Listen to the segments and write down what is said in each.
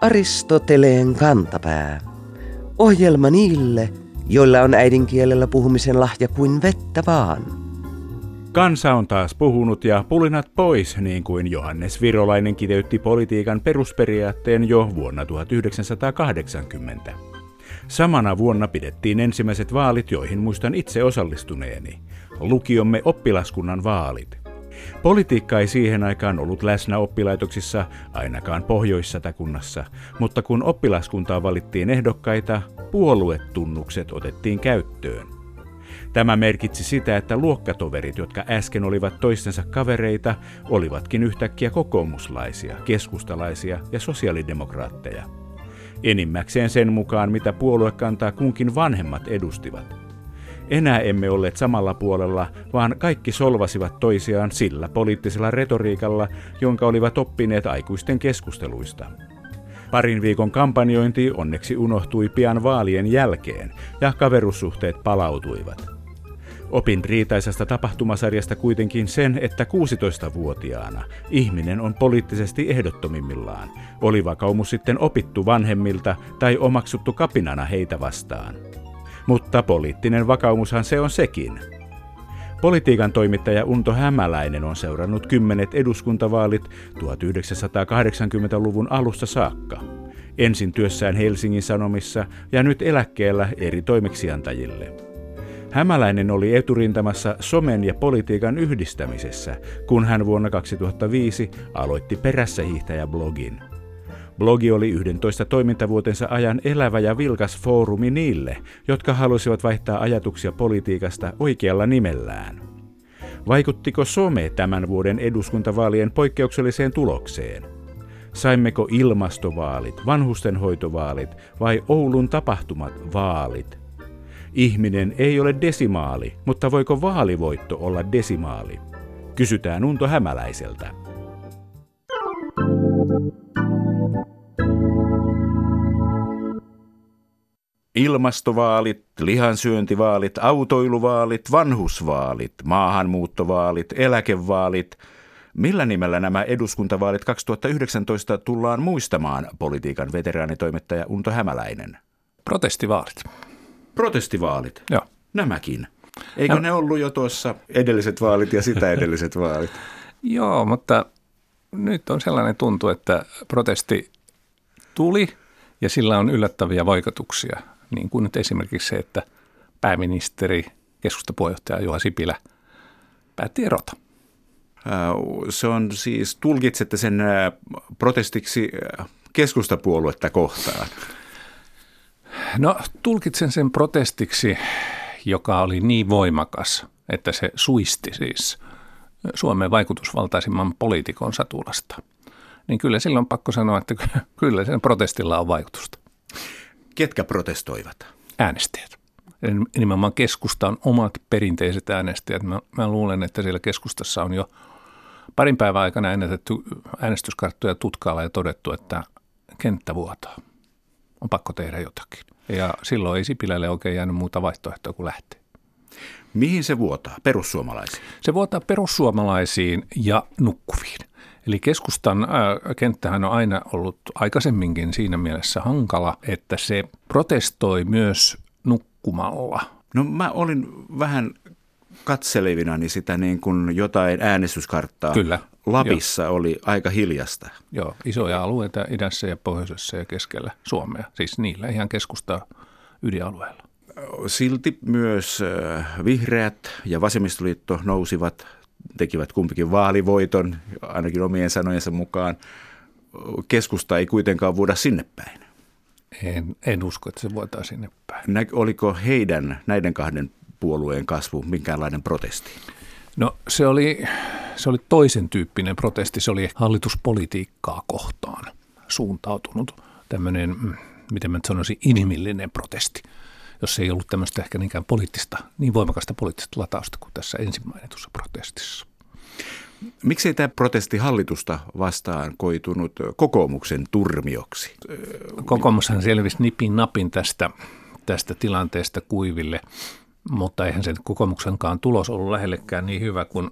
Aristoteleen kantapää. Ohjelma niille, joilla on äidinkielellä puhumisen lahja kuin vettä vaan. Kansa on taas puhunut ja pulinat pois, niin kuin Johannes Virolainen kiteytti politiikan perusperiaatteen jo vuonna 1980. Samana vuonna pidettiin ensimmäiset vaalit, joihin muistan itse osallistuneeni. Lukiomme oppilaskunnan vaalit. Politiikka ei siihen aikaan ollut läsnä oppilaitoksissa, ainakaan Pohjois-Satakunnassa, mutta kun oppilaskuntaa valittiin ehdokkaita, puoluetunnukset otettiin käyttöön. Tämä merkitsi sitä, että luokkatoverit, jotka äsken olivat toistensa kavereita, olivatkin yhtäkkiä kokoomuslaisia, keskustalaisia ja sosiaalidemokraatteja. Enimmäkseen sen mukaan, mitä puoluekantaa kunkin vanhemmat edustivat – enää emme olleet samalla puolella, vaan kaikki solvasivat toisiaan sillä poliittisella retoriikalla, jonka olivat oppineet aikuisten keskusteluista. Parin viikon kampanjointi onneksi unohtui pian vaalien jälkeen ja kaverussuhteet palautuivat. Opin riitaisesta tapahtumasarjasta kuitenkin sen, että 16-vuotiaana ihminen on poliittisesti ehdottomimmillaan, oli vakaumus sitten opittu vanhemmilta tai omaksuttu kapinana heitä vastaan. Mutta poliittinen vakaumushan se on sekin. Politiikan toimittaja Unto Hämäläinen on seurannut kymmenet eduskuntavaalit 1980-luvun alusta saakka. Ensin työssään Helsingin Sanomissa ja nyt eläkkeellä eri toimeksiantajille. Hämäläinen oli eturintamassa somen ja politiikan yhdistämisessä, kun hän vuonna 2005 aloitti perässä blogin. Blogi oli 11 toimintavuotensa ajan elävä ja vilkas foorumi niille, jotka halusivat vaihtaa ajatuksia politiikasta oikealla nimellään. Vaikuttiko some tämän vuoden eduskuntavaalien poikkeukselliseen tulokseen? Saimmeko ilmastovaalit, vanhustenhoitovaalit vai Oulun tapahtumat vaalit? Ihminen ei ole desimaali, mutta voiko vaalivoitto olla desimaali? Kysytään Unto Hämäläiseltä. Ilmastovaalit, lihansyöntivaalit, autoiluvaalit, vanhusvaalit, maahanmuuttovaalit, eläkevaalit. Millä nimellä nämä eduskuntavaalit 2019 tullaan muistamaan, politiikan veteraanitoimittaja Unto Hämäläinen? Protestivaalit. Protestivaalit? Joo. Nämäkin. Eikö ne ollut jo tuossa edelliset vaalit ja sitä edelliset vaalit? Joo, mutta nyt on sellainen tuntu, että protesti tuli ja sillä on yllättäviä vaikutuksia niin kuin nyt esimerkiksi se, että pääministeri, keskustapuheenjohtaja Juha Sipilä päätti erota. Se on siis, tulkitsette sen protestiksi keskustapuoluetta kohtaan? No tulkitsen sen protestiksi, joka oli niin voimakas, että se suisti siis Suomen vaikutusvaltaisimman poliitikon satulasta. Niin kyllä silloin on pakko sanoa, että kyllä sen protestilla on vaikutusta. Ketkä protestoivat? Äänestäjät. Nimenomaan keskusta on omat perinteiset äänestäjät. Mä, mä luulen, että siellä keskustassa on jo parin päivän aikana äänestetty äänestyskarttoja tutkaalla ja todettu, että kenttä vuotaa. On pakko tehdä jotakin. Ja silloin ei Sipilälle oikein jäänyt muuta vaihtoehtoa kuin lähteä. Mihin se vuotaa? Perussuomalaisiin? Se vuotaa perussuomalaisiin ja nukkuviin. Eli keskustan kenttähän on aina ollut aikaisemminkin siinä mielessä hankala, että se protestoi myös nukkumalla. No mä olin vähän katselevinani sitä niin kuin jotain äänestyskarttaa. Kyllä. Lapissa Joo. oli aika hiljasta. Joo, isoja alueita idässä ja pohjoisessa ja keskellä Suomea. Siis niillä ihan keskusta ydinalueella. Silti myös vihreät ja vasemmistoliitto nousivat tekivät kumpikin vaalivoiton, ainakin omien sanojensa mukaan. Keskusta ei kuitenkaan vuoda sinne päin. En, en usko, että se vuotaa sinne päin. Nä, oliko heidän, näiden kahden puolueen kasvu minkäänlainen protesti? No se oli, se oli toisen tyyppinen protesti. Se oli hallituspolitiikkaa kohtaan suuntautunut tämmöinen, mm, miten mä nyt sanoisin, inhimillinen protesti jos ei ollut tämmöistä ehkä niinkään poliittista, niin voimakasta poliittista latausta kuin tässä ensimmäinetussa protestissa. Miksi tämä protesti hallitusta vastaan koitunut kokoomuksen turmioksi? Kokoomushan selvisi nipin napin tästä, tästä tilanteesta kuiville, mutta eihän sen kokoomuksenkaan tulos ollut lähellekään niin hyvä kuin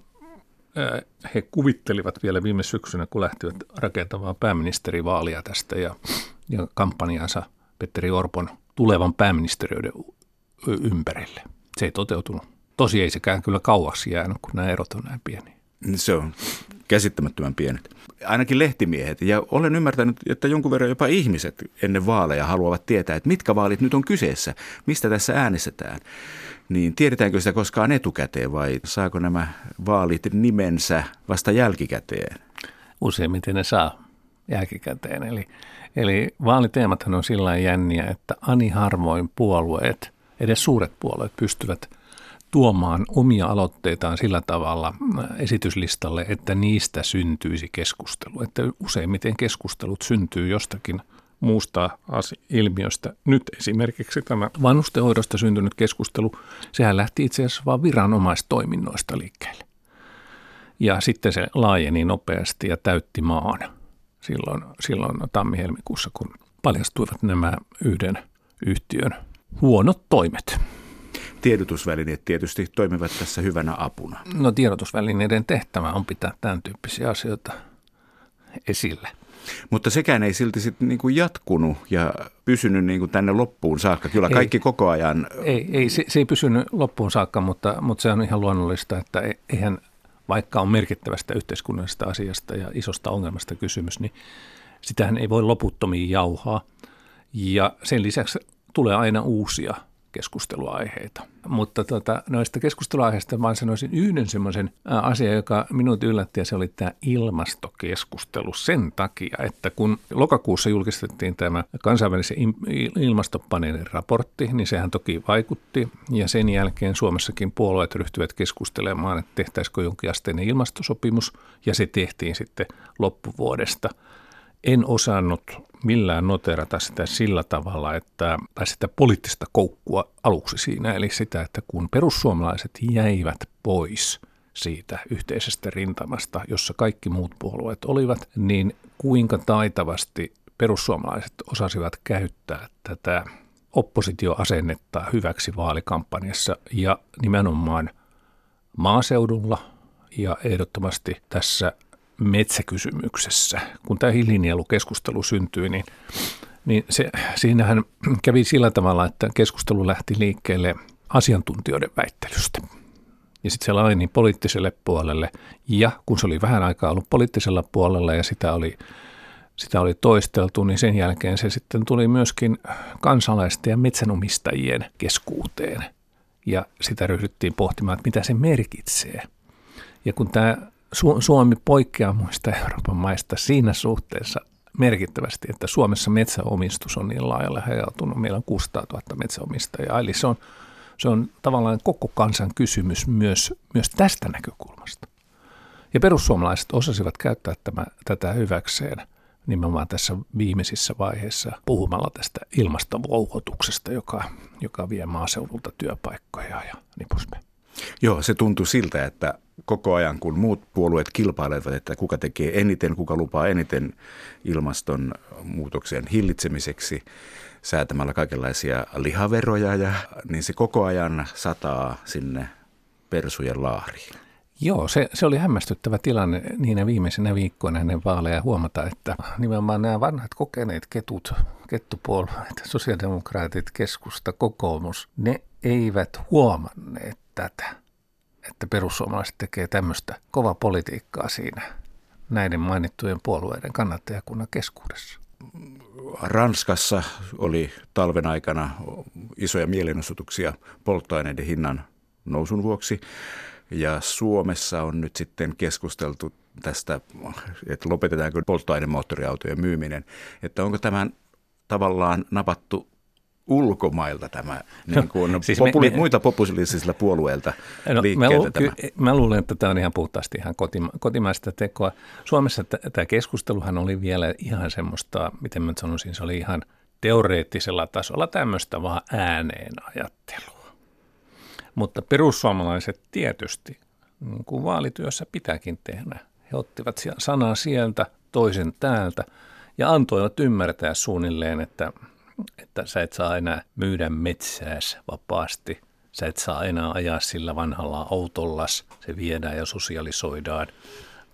he kuvittelivat vielä viime syksynä, kun lähtivät rakentamaan pääministerivaalia tästä ja, ja kampanjansa Petteri Orpon tulevan pääministeriöiden ympärille. Se ei toteutunut. Tosi ei sekään kyllä kauaksi jäänyt, kun nämä erot on näin pieniä. Se on käsittämättömän pienet. Ainakin lehtimiehet. Ja olen ymmärtänyt, että jonkun verran jopa ihmiset ennen vaaleja haluavat tietää, että mitkä vaalit nyt on kyseessä, mistä tässä äänestetään. Niin tiedetäänkö sitä koskaan etukäteen vai saako nämä vaalit nimensä vasta jälkikäteen? Useimmiten ne saa jälkikäteen. Eli, eli vaaliteemathan on sillä jänniä, että ani harvoin puolueet, edes suuret puolueet pystyvät – tuomaan omia aloitteitaan sillä tavalla esityslistalle, että niistä syntyisi keskustelu. Että useimmiten keskustelut syntyy jostakin muusta ilmiöstä. Nyt esimerkiksi tämä vanhustenhoidosta syntynyt keskustelu, sehän lähti itse asiassa vain viranomaistoiminnoista liikkeelle. Ja sitten se laajeni nopeasti ja täytti maan silloin, silloin tammi-helmikuussa, kun paljastuivat nämä yhden yhtiön huonot toimet tiedotusvälineet tietysti toimivat tässä hyvänä apuna. No tiedotusvälineiden tehtävä on pitää tämän tyyppisiä asioita esille. Mutta sekään ei silti sit niinku jatkunut ja pysynyt niinku tänne loppuun saakka. Kyllä ei, kaikki koko ajan... Ei, ei se, se ei pysynyt loppuun saakka, mutta, mutta se on ihan luonnollista, että e, eihän vaikka on merkittävästä yhteiskunnallisesta asiasta ja isosta ongelmasta kysymys, niin sitähän ei voi loputtomiin jauhaa. Ja sen lisäksi tulee aina uusia – keskusteluaiheita. Mutta tota, noista keskusteluaiheista vaan sanoisin yhden semmoisen asian, joka minut yllätti ja se oli tämä ilmastokeskustelu sen takia, että kun lokakuussa julkistettiin tämä kansainvälisen ilmastopaneelin raportti, niin sehän toki vaikutti ja sen jälkeen Suomessakin puolueet ryhtyivät keskustelemaan, että tehtäisikö jonkin ilmastosopimus ja se tehtiin sitten loppuvuodesta – en osannut millään noterata sitä sillä tavalla, että, tai sitä poliittista koukkua aluksi siinä, eli sitä, että kun perussuomalaiset jäivät pois siitä yhteisestä rintamasta, jossa kaikki muut puolueet olivat, niin kuinka taitavasti perussuomalaiset osasivat käyttää tätä oppositioasennetta hyväksi vaalikampanjassa ja nimenomaan maaseudulla ja ehdottomasti tässä metsäkysymyksessä. Kun tämä hiilinielukeskustelu syntyi, niin, niin se, siinähän kävi sillä tavalla, että keskustelu lähti liikkeelle asiantuntijoiden väittelystä. Ja sitten se laini poliittiselle puolelle. Ja kun se oli vähän aikaa ollut poliittisella puolella ja sitä oli, sitä oli toisteltu, niin sen jälkeen se sitten tuli myöskin kansalaisten ja metsänomistajien keskuuteen. Ja sitä ryhdyttiin pohtimaan, että mitä se merkitsee. Ja kun tämä Suomi poikkeaa muista Euroopan maista siinä suhteessa merkittävästi, että Suomessa metsäomistus on niin laajalle hajautunut. Meillä on 600 000 metsäomistajaa, eli se on, se on tavallaan koko kansan kysymys myös, myös tästä näkökulmasta. Ja perussuomalaiset osasivat käyttää tämä, tätä hyväkseen nimenomaan tässä viimeisissä vaiheissa puhumalla tästä ilmastovouhotuksesta, joka, joka vie maaseudulta työpaikkoja ja niin poispäin. Joo, se tuntui siltä, että koko ajan, kun muut puolueet kilpailevat, että kuka tekee eniten, kuka lupaa eniten ilmastonmuutoksen hillitsemiseksi säätämällä kaikenlaisia lihaveroja, ja, niin se koko ajan sataa sinne persujen laariin. Joo, se, se oli hämmästyttävä tilanne niinä viimeisenä viikkoina ennen vaaleja huomata, että nimenomaan nämä vanhat kokeneet ketut, kettupuolueet, sosiaalidemokraatit, keskusta, kokoomus, ne eivät huomanneet tätä, että perussuomalaiset tekee tämmöistä kova politiikkaa siinä näiden mainittujen puolueiden kannattajakunnan keskuudessa. Ranskassa oli talven aikana isoja mielenosoituksia polttoaineiden hinnan nousun vuoksi. Ja Suomessa on nyt sitten keskusteltu tästä, että lopetetaanko polttoainemoottoriautojen myyminen. Että onko tämän tavallaan napattu ulkomailta tämä, niin kuin siis populi, me, muita populistisilla puolueilta no, liikkeeltä mä, tämä? Ky, mä luulen, että tämä on ihan puhtaasti ihan kotima, kotimaista tekoa. Suomessa t- tämä keskusteluhan oli vielä ihan semmoista, miten mä sanoisin, se oli ihan teoreettisella tasolla tämmöistä vaan ääneen ajattelua. Mutta perussuomalaiset tietysti, niin kuin vaalityössä pitääkin tehdä, he ottivat sanaa sieltä, toisen täältä ja antoivat ymmärtää suunnilleen, että – että sä et saa enää myydä metsääs vapaasti Sä et saa enää ajaa sillä vanhalla autollas, se viedään ja sosialisoidaan.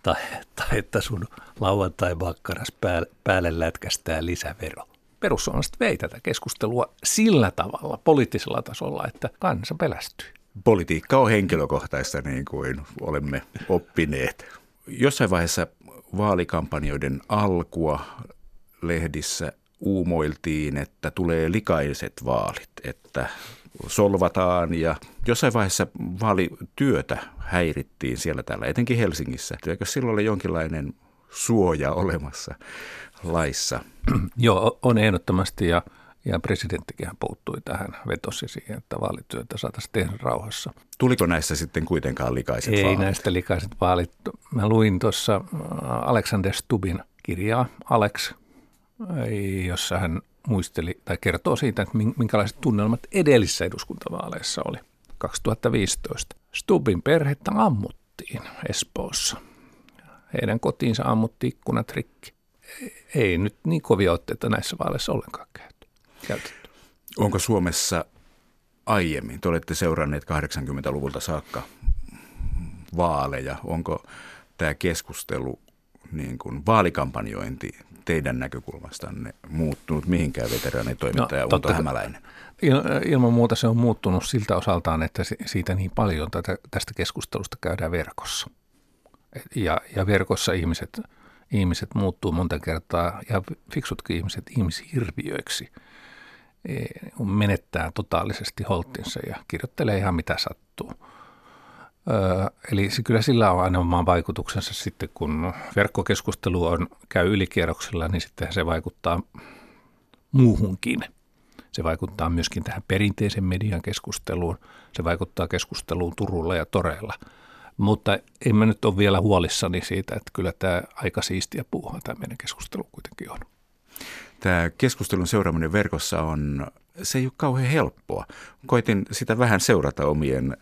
Tai, tai että sun lauantai-bakkaras päälle, päälle lätkästää lisävero. Perussuomalaiset vei tätä keskustelua sillä tavalla poliittisella tasolla, että kansa pelästyi. Politiikka on henkilökohtaista niin kuin olemme oppineet. Jossain vaiheessa vaalikampanjoiden alkua lehdissä uumoiltiin, että tulee likaiset vaalit, että solvataan ja jossain vaiheessa vaalityötä häirittiin siellä täällä, etenkin Helsingissä. Eikö silloin ole jonkinlainen suoja olemassa laissa? Joo, on ehdottomasti ja, ja presidenttikin puuttui tähän, vetosi siihen, että vaalityötä saataisiin tehdä rauhassa. Tuliko näissä sitten kuitenkaan likaiset Ei vaalit? näistä likaiset vaalit. Mä luin tuossa äh, Alexander Stubin kirjaa, Alex, jossa hän muisteli tai kertoo siitä, että minkälaiset tunnelmat edellisissä eduskuntavaaleissa oli 2015. Stubin perhettä ammuttiin Espoossa. Heidän kotiinsa ammuttiin ikkunat rikki. Ei nyt niin kovia otteita näissä vaaleissa ollenkaan käytetty. Onko Suomessa aiemmin, te olette seuranneet 80-luvulta saakka vaaleja, onko tämä keskustelu niin kuin vaalikampanjointi teidän näkökulmastanne muuttunut mihinkään veteraanitoimittaja no, Unto Hämäläinen? Ilman muuta se on muuttunut siltä osaltaan, että siitä niin paljon tätä, tästä keskustelusta käydään verkossa. Ja, ja verkossa ihmiset, ihmiset muuttuu monta kertaa ja fiksutkin ihmiset ihmishirviöiksi. E, menettää totaalisesti holttinsa ja kirjoittelee ihan mitä sattuu – eli kyllä sillä on aina oman vaikutuksensa sitten, kun verkkokeskustelu on, käy ylikierroksella, niin sitten se vaikuttaa muuhunkin. Se vaikuttaa myöskin tähän perinteisen median keskusteluun. Se vaikuttaa keskusteluun Turulla ja Toreilla. Mutta en mä nyt ole vielä huolissani siitä, että kyllä tämä aika siistiä puuhaa tämä meidän keskustelu kuitenkin on. Tämä keskustelun seuraaminen verkossa on, se ei ole kauhean helppoa. Koitin sitä vähän seurata omien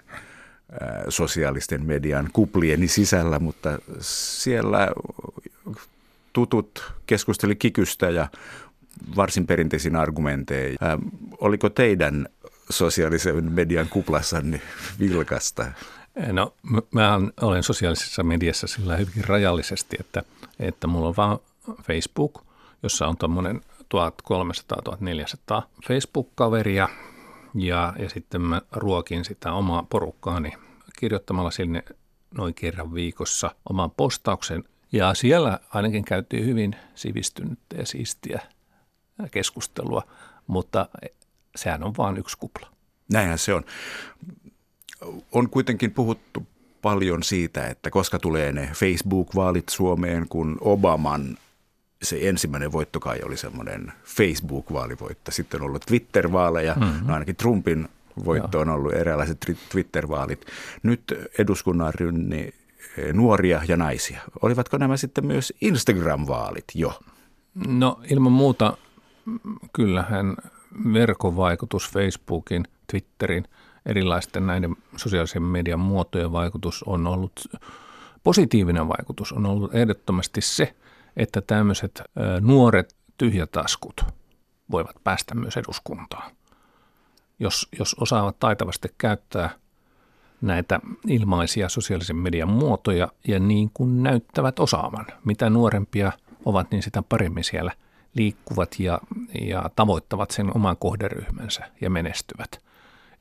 sosiaalisten median kuplieni sisällä, mutta siellä tutut keskusteli kikystä ja varsin perinteisin argumentein. oliko teidän sosiaalisen median kuplassanne vilkasta? No mä olen sosiaalisessa mediassa sillä hyvin rajallisesti, että, että mulla on vaan Facebook, jossa on tuommoinen 1300-1400 Facebook-kaveria ja, ja sitten mä ruokin sitä omaa porukkaani kirjoittamalla sinne noin kerran viikossa oman postauksen. Ja siellä ainakin käytiin hyvin sivistynyttä ja siistiä keskustelua, mutta sehän on vain yksi kupla. Näinhän se on. On kuitenkin puhuttu paljon siitä, että koska tulee ne Facebook-vaalit Suomeen, kun Obaman se ensimmäinen voitto kai oli semmoinen Facebook-vaalivoitto. Sitten on ollut Twitter-vaaleja, mm-hmm. no ainakin Trumpin voitto on ollut eräänlaiset Twitter-vaalit. Nyt eduskunnan rynni eh, nuoria ja naisia. Olivatko nämä sitten myös Instagram-vaalit jo? No ilman muuta kyllähän verkon vaikutus Facebookin, Twitterin, erilaisten näiden sosiaalisen median muotojen vaikutus on ollut, positiivinen vaikutus on ollut ehdottomasti se, että tämmöiset nuoret tyhjätaskut voivat päästä myös eduskuntaan. Jos, jos osaavat taitavasti käyttää näitä ilmaisia sosiaalisen median muotoja ja niin kuin näyttävät osaavan. Mitä nuorempia ovat, niin sitä paremmin siellä liikkuvat ja, ja tavoittavat sen oman kohderyhmänsä ja menestyvät.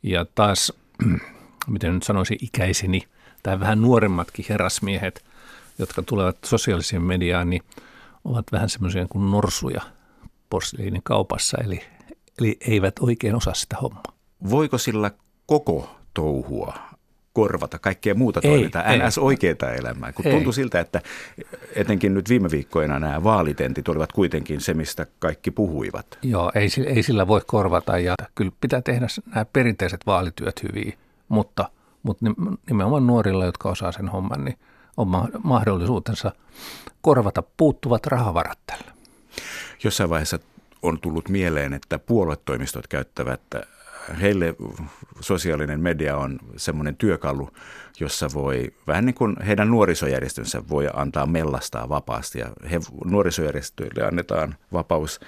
Ja taas, miten nyt sanoisin, ikäiseni tai vähän nuoremmatkin herrasmiehet, jotka tulevat sosiaaliseen mediaan, niin ovat vähän semmoisia kuin norsuja kaupassa, eli, eli eivät oikein osaa sitä hommaa. Voiko sillä koko touhua korvata kaikkea muuta ei, toimintaa, ns. oikeaa elämää. Kun tuntui siltä, että etenkin nyt viime viikkoina nämä vaalitentit olivat kuitenkin se, mistä kaikki puhuivat. Joo, ei, ei sillä voi korvata ja kyllä pitää tehdä nämä perinteiset vaalityöt hyvin, mutta, mutta nimenomaan nuorilla, jotka osaa sen homman, niin on mahdollisuutensa korvata puuttuvat rahavarat tällä. Jossain vaiheessa on tullut mieleen, että puoluetoimistot käyttävät heille sosiaalinen media on semmoinen työkalu, jossa voi, vähän niin kuin heidän nuorisojärjestönsä voi antaa mellastaa vapaasti ja he, nuorisojärjestöille annetaan vapaus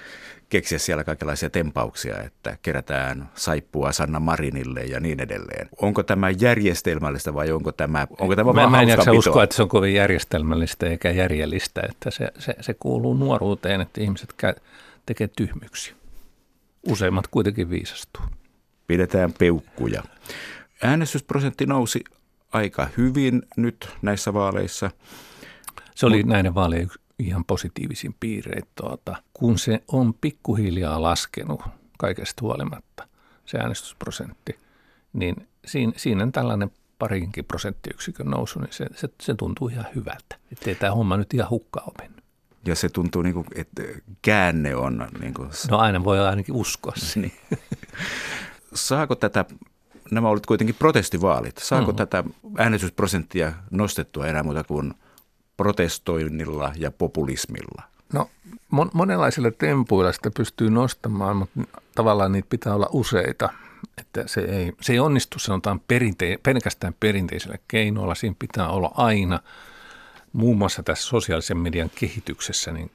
keksiä siellä kaikenlaisia tempauksia, että kerätään saippua Sanna Marinille ja niin edelleen. Onko tämä järjestelmällistä vai onko tämä, onko tämä Mä, mä en jaksa uskoa, että se on kovin järjestelmällistä eikä järjellistä, että se, se, se kuuluu nuoruuteen, että ihmiset käy, tekee tyhmyksiä. Useimmat kuitenkin viisastuu. Pidetään peukkuja. Äänestysprosentti nousi aika hyvin nyt näissä vaaleissa. Se oli näiden vaalien ihan positiivisin piirre, tuota, kun se on pikkuhiljaa laskenut kaikesta huolimatta, se äänestysprosentti, niin siinä, siinä tällainen parinkin prosenttiyksikön nousu, niin se, se, se tuntuu ihan hyvältä. Että ei tämä homma nyt ihan hukkaa ole mennyt. Ja se tuntuu, niin kuin, että käänne on... Niin kuin... No aina voi ainakin uskoa niin. Saako tätä, nämä olivat kuitenkin protestivaalit, saako mm-hmm. tätä äänestysprosenttia nostettua enää muuta kuin – protestoinnilla ja populismilla? No mon- monenlaisilla tempuilla sitä pystyy nostamaan, mutta tavallaan niitä pitää olla useita. Että se ei, se ei onnistu sanotaan perinte- pelkästään perinteisellä keinoilla, siinä pitää olla aina muun muassa tässä sosiaalisen median kehityksessä niin,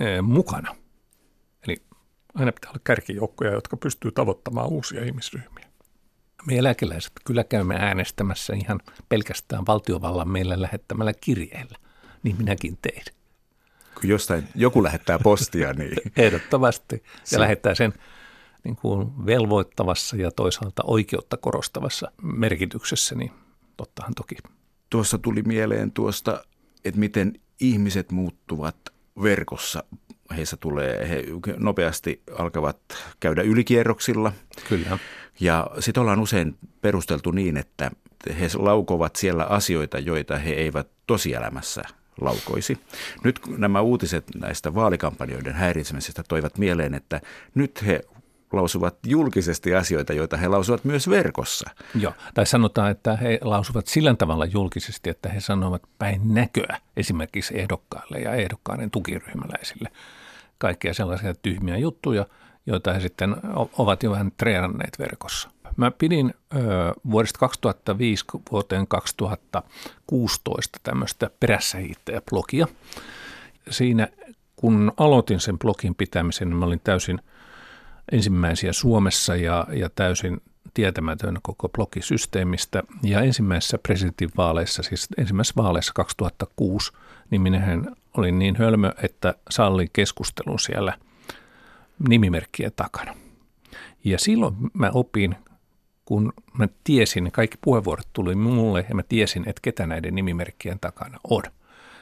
e, mukana. Eli aina pitää olla kärkijoukkoja, jotka pystyy tavoittamaan uusia ihmisryhmiä. Me eläkeläiset kyllä käymme äänestämässä ihan pelkästään valtiovallan meille lähettämällä kirjeellä niin minäkin tein. Kun jostain joku lähettää postia, niin... Ehdottomasti. Ja Se... lähettää sen niin kuin velvoittavassa ja toisaalta oikeutta korostavassa merkityksessä, niin tottahan toki. Tuossa tuli mieleen tuosta, että miten ihmiset muuttuvat verkossa. Heissä tulee, he nopeasti alkavat käydä ylikierroksilla. Kyllä. Ja sitten ollaan usein perusteltu niin, että he laukovat siellä asioita, joita he eivät tosielämässä laukoisi. Nyt nämä uutiset näistä vaalikampanjoiden häiritsemisestä toivat mieleen, että nyt he lausuvat julkisesti asioita, joita he lausuvat myös verkossa. Joo, tai sanotaan, että he lausuvat sillä tavalla julkisesti, että he sanovat päin näköä esimerkiksi ehdokkaille ja ehdokkaiden tukiryhmäläisille kaikkia sellaisia tyhmiä juttuja, joita he sitten ovat jo vähän treenanneet verkossa. Mä pidin ö, vuodesta 2005 vuoteen 2016 tämmöistä perässähiittäjä-blogia. Siinä kun aloitin sen blogin pitämisen, niin mä olin täysin ensimmäisiä Suomessa ja, ja täysin tietämätön koko blogisysteemistä. Ja ensimmäisessä presidentinvaaleissa, siis ensimmäisessä vaaleissa 2006, niin minähän olin niin hölmö, että sallin keskustelun siellä nimimerkkien takana. Ja silloin mä opin kun mä tiesin, kaikki puheenvuorot tuli mulle ja mä tiesin, että ketä näiden nimimerkkien takana on,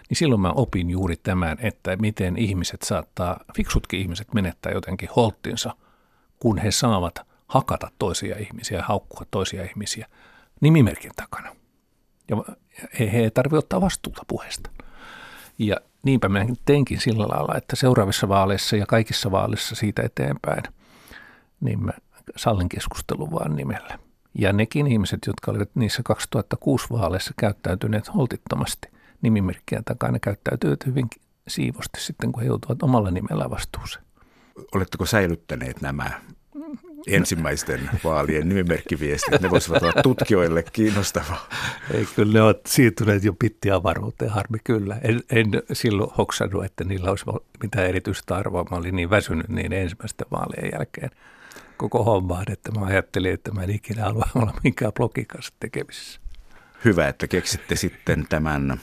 niin silloin mä opin juuri tämän, että miten ihmiset saattaa, fiksutkin ihmiset menettää jotenkin holttinsa, kun he saavat hakata toisia ihmisiä haukkua toisia ihmisiä nimimerkin takana. Ja he ei tarvitse ottaa vastuuta puheesta. Ja niinpä mä teinkin sillä lailla, että seuraavissa vaaleissa ja kaikissa vaaleissa siitä eteenpäin, niin mä sallin keskustelun vaan nimellä. Ja nekin ihmiset, jotka olivat niissä 2006 vaaleissa käyttäytyneet holtittomasti nimimerkkien takana, käyttäytyivät hyvin siivosti sitten, kun he joutuvat omalla nimellä vastuuseen. Oletteko säilyttäneet nämä ensimmäisten vaalien nimimerkkiviestit, ne voisivat olla tutkijoille kiinnostavaa. Ei, kyllä ne ovat siirtyneet jo pittiavaruuteen, harmi kyllä. En, en silloin hoksannut, että niillä olisi mitään erityistä arvoa. Mä olin niin väsynyt niin ensimmäisten vaalien jälkeen koko hommaan, että mä ajattelin, että mä en ikinä halua olla minkään blogin kanssa tekemisissä. Hyvä, että keksitte sitten tämän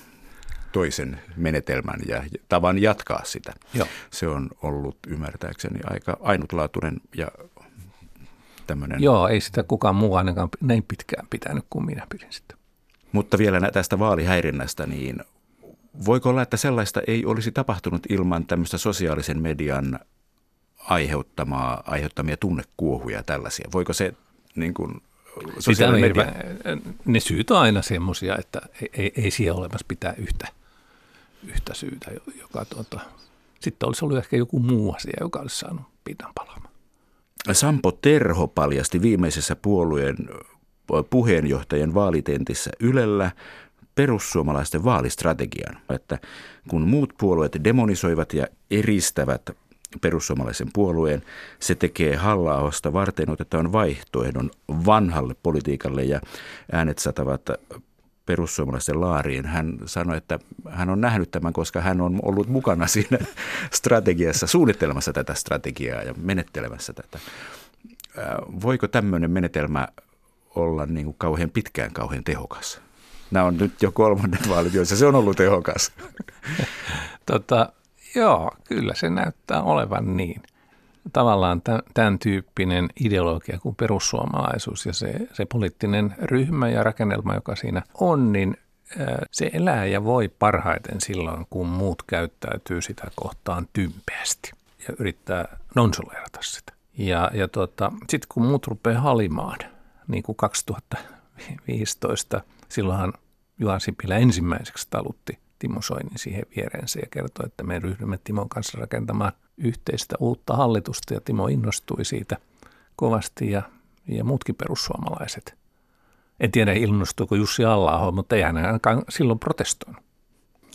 toisen menetelmän ja tavan jatkaa sitä. Joo. Se on ollut ymmärtääkseni aika ainutlaatuinen ja tämmöinen. Joo, ei sitä kukaan muu ainakaan näin pitkään pitänyt kuin minä pidin sitä. Mutta vielä tästä vaalihäirinnästä, niin voiko olla, että sellaista ei olisi tapahtunut ilman tämmöistä sosiaalisen median aiheuttamaa, aiheuttamia tunnekuohuja tällaisia? Voiko se niin kuin, sosiaalinen media... Ne syyt on aina semmoisia, että ei, ei, ei siellä olemassa pitää yhtä, yhtä syytä, joka tuota, sitten olisi ollut ehkä joku muu asia, joka olisi saanut pinnan palaamaan. Sampo Terho paljasti viimeisessä puolueen puheenjohtajan vaalitentissä Ylellä perussuomalaisten vaalistrategian, että kun muut puolueet demonisoivat ja eristävät perussuomalaisen puolueen. Se tekee halla varten otetaan vaihtoehdon vanhalle politiikalle ja äänet satavat perussuomalaisten laariin. Hän sanoi, että hän on nähnyt tämän, koska hän on ollut mukana siinä strategiassa, suunnittelemassa tätä strategiaa ja menettelemässä tätä. Voiko tämmöinen menetelmä olla niin kuin kauhean pitkään kauhean tehokas? Nämä on nyt jo kolmannet vaalit, joissa se on ollut tehokas. tota, joo, kyllä se näyttää olevan niin. Tavallaan tämän tyyppinen ideologia kuin perussuomalaisuus ja se, se poliittinen ryhmä ja rakennelma, joka siinä on, niin se elää ja voi parhaiten silloin, kun muut käyttäytyy sitä kohtaan tympeästi ja yrittää nonsuleerata sitä. Ja, ja tota, sitten kun muut rupeaa halimaan, niin kuin 2015, silloinhan Juha Sipilä ensimmäiseksi talutti Timo Soinin siihen viereensä ja kertoi, että me ryhdymme Timon kanssa rakentamaan yhteistä uutta hallitusta ja Timo innostui siitä kovasti ja, ja muutkin perussuomalaiset. En tiedä innostuiko Jussi alla mutta ei hän ainakaan silloin protestoinut.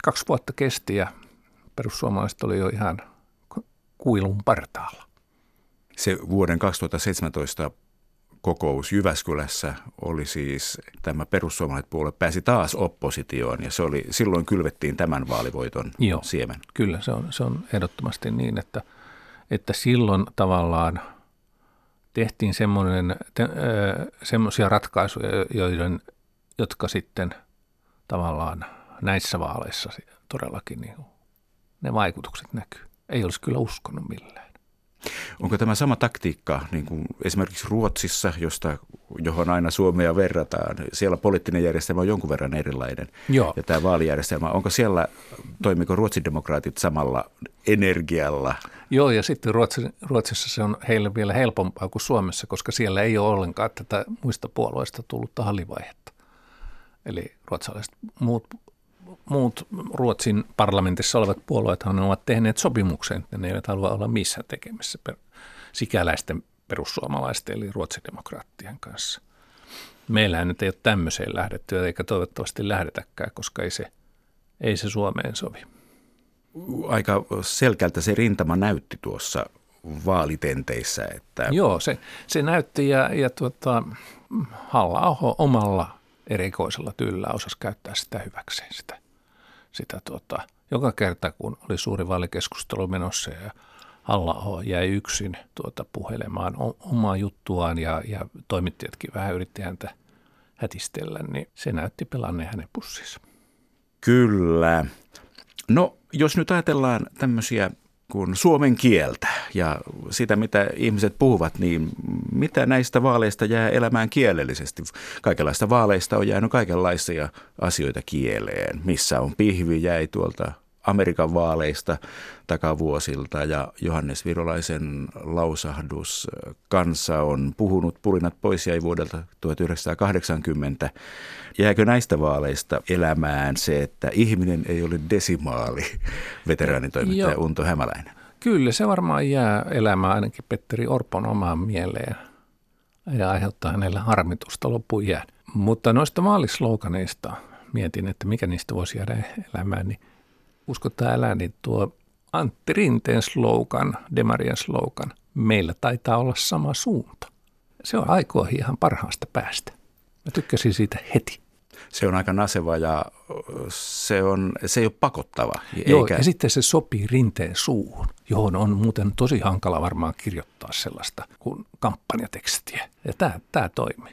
Kaksi vuotta kesti ja perussuomalaiset oli jo ihan kuilun partaalla. Se vuoden 2017 kokous Jyväskylässä oli siis tämä perussuomalaiset puolue pääsi taas oppositioon ja se oli, silloin kylvettiin tämän vaalivoiton Joo, siemen. Kyllä, se on, se on ehdottomasti niin, että, että silloin tavallaan tehtiin semmoinen, te, semmoisia ratkaisuja, joiden, jotka sitten tavallaan näissä vaaleissa todellakin niin ne vaikutukset näkyy. Ei olisi kyllä uskonut millään. Onko tämä sama taktiikka niin kuin esimerkiksi Ruotsissa, josta, johon aina Suomea verrataan? Siellä poliittinen järjestelmä on jonkun verran erilainen. Joo. Ja tämä vaalijärjestelmä, onko siellä, toimiko Ruotsin demokraatit samalla energialla? Joo, ja sitten Ruotsi, Ruotsissa se on heille vielä helpompaa kuin Suomessa, koska siellä ei ole ollenkaan tätä muista puolueista tullutta hallivaihetta. Eli ruotsalaiset muut muut Ruotsin parlamentissa olevat puolueethan ovat tehneet sopimuksen, että ne eivät halua olla missään tekemissä sikäläisten perussuomalaisten eli ruotsidemokraattien kanssa. Meillähän nyt ei ole tämmöiseen lähdetty, eikä toivottavasti lähdetäkään, koska ei se, ei se Suomeen sovi. Aika selkeältä se rintama näytti tuossa vaalitenteissä. Että... Joo, se, se näytti ja, ja tuota, halla omalla erikoisella tyllä osasi käyttää sitä hyväkseen, sitä sitä tuota, joka kerta, kun oli suuri vaalikeskustelu menossa ja halla jäi yksin tuota, puhelemaan omaa juttuaan ja, ja toimittajatkin vähän yritti häntä hätistellä, niin se näytti pelanneen hänen pussissa. Kyllä. No, jos nyt ajatellaan tämmöisiä kuin suomen kieltä ja sitä, mitä ihmiset puhuvat, niin mitä näistä vaaleista jää elämään kielellisesti? Kaikenlaista vaaleista on jäänyt kaikenlaisia asioita kieleen. Missä on pihvi jäi tuolta Amerikan vaaleista takavuosilta ja Johannes Virolaisen lausahdus kansa on puhunut pulinat pois jäi vuodelta 1980. Jääkö näistä vaaleista elämään se, että ihminen ei ole desimaali, veteraanitoimittaja Joo. Unto Hämäläinen? Kyllä, se varmaan jää elämään ainakin Petteri Orpon omaan mieleen ja aiheuttaa hänelle harmitusta loppujään. Mutta noista vaalisloganeista mietin, että mikä niistä voisi jäädä elämään, niin – uskota älä, niin tuo Antti Rinteen slogan, Demarien slogan, meillä taitaa olla sama suunta. Se on aikoihin ihan parhaasta päästä. Mä tykkäsin siitä heti. Se on aika naseva ja se, on, se ei ole pakottava. Joo, eikä... ja sitten se sopii rinteen suuhun, johon on muuten tosi hankala varmaan kirjoittaa sellaista kuin kampanjatekstiä. Ja tämä, tämä toimii.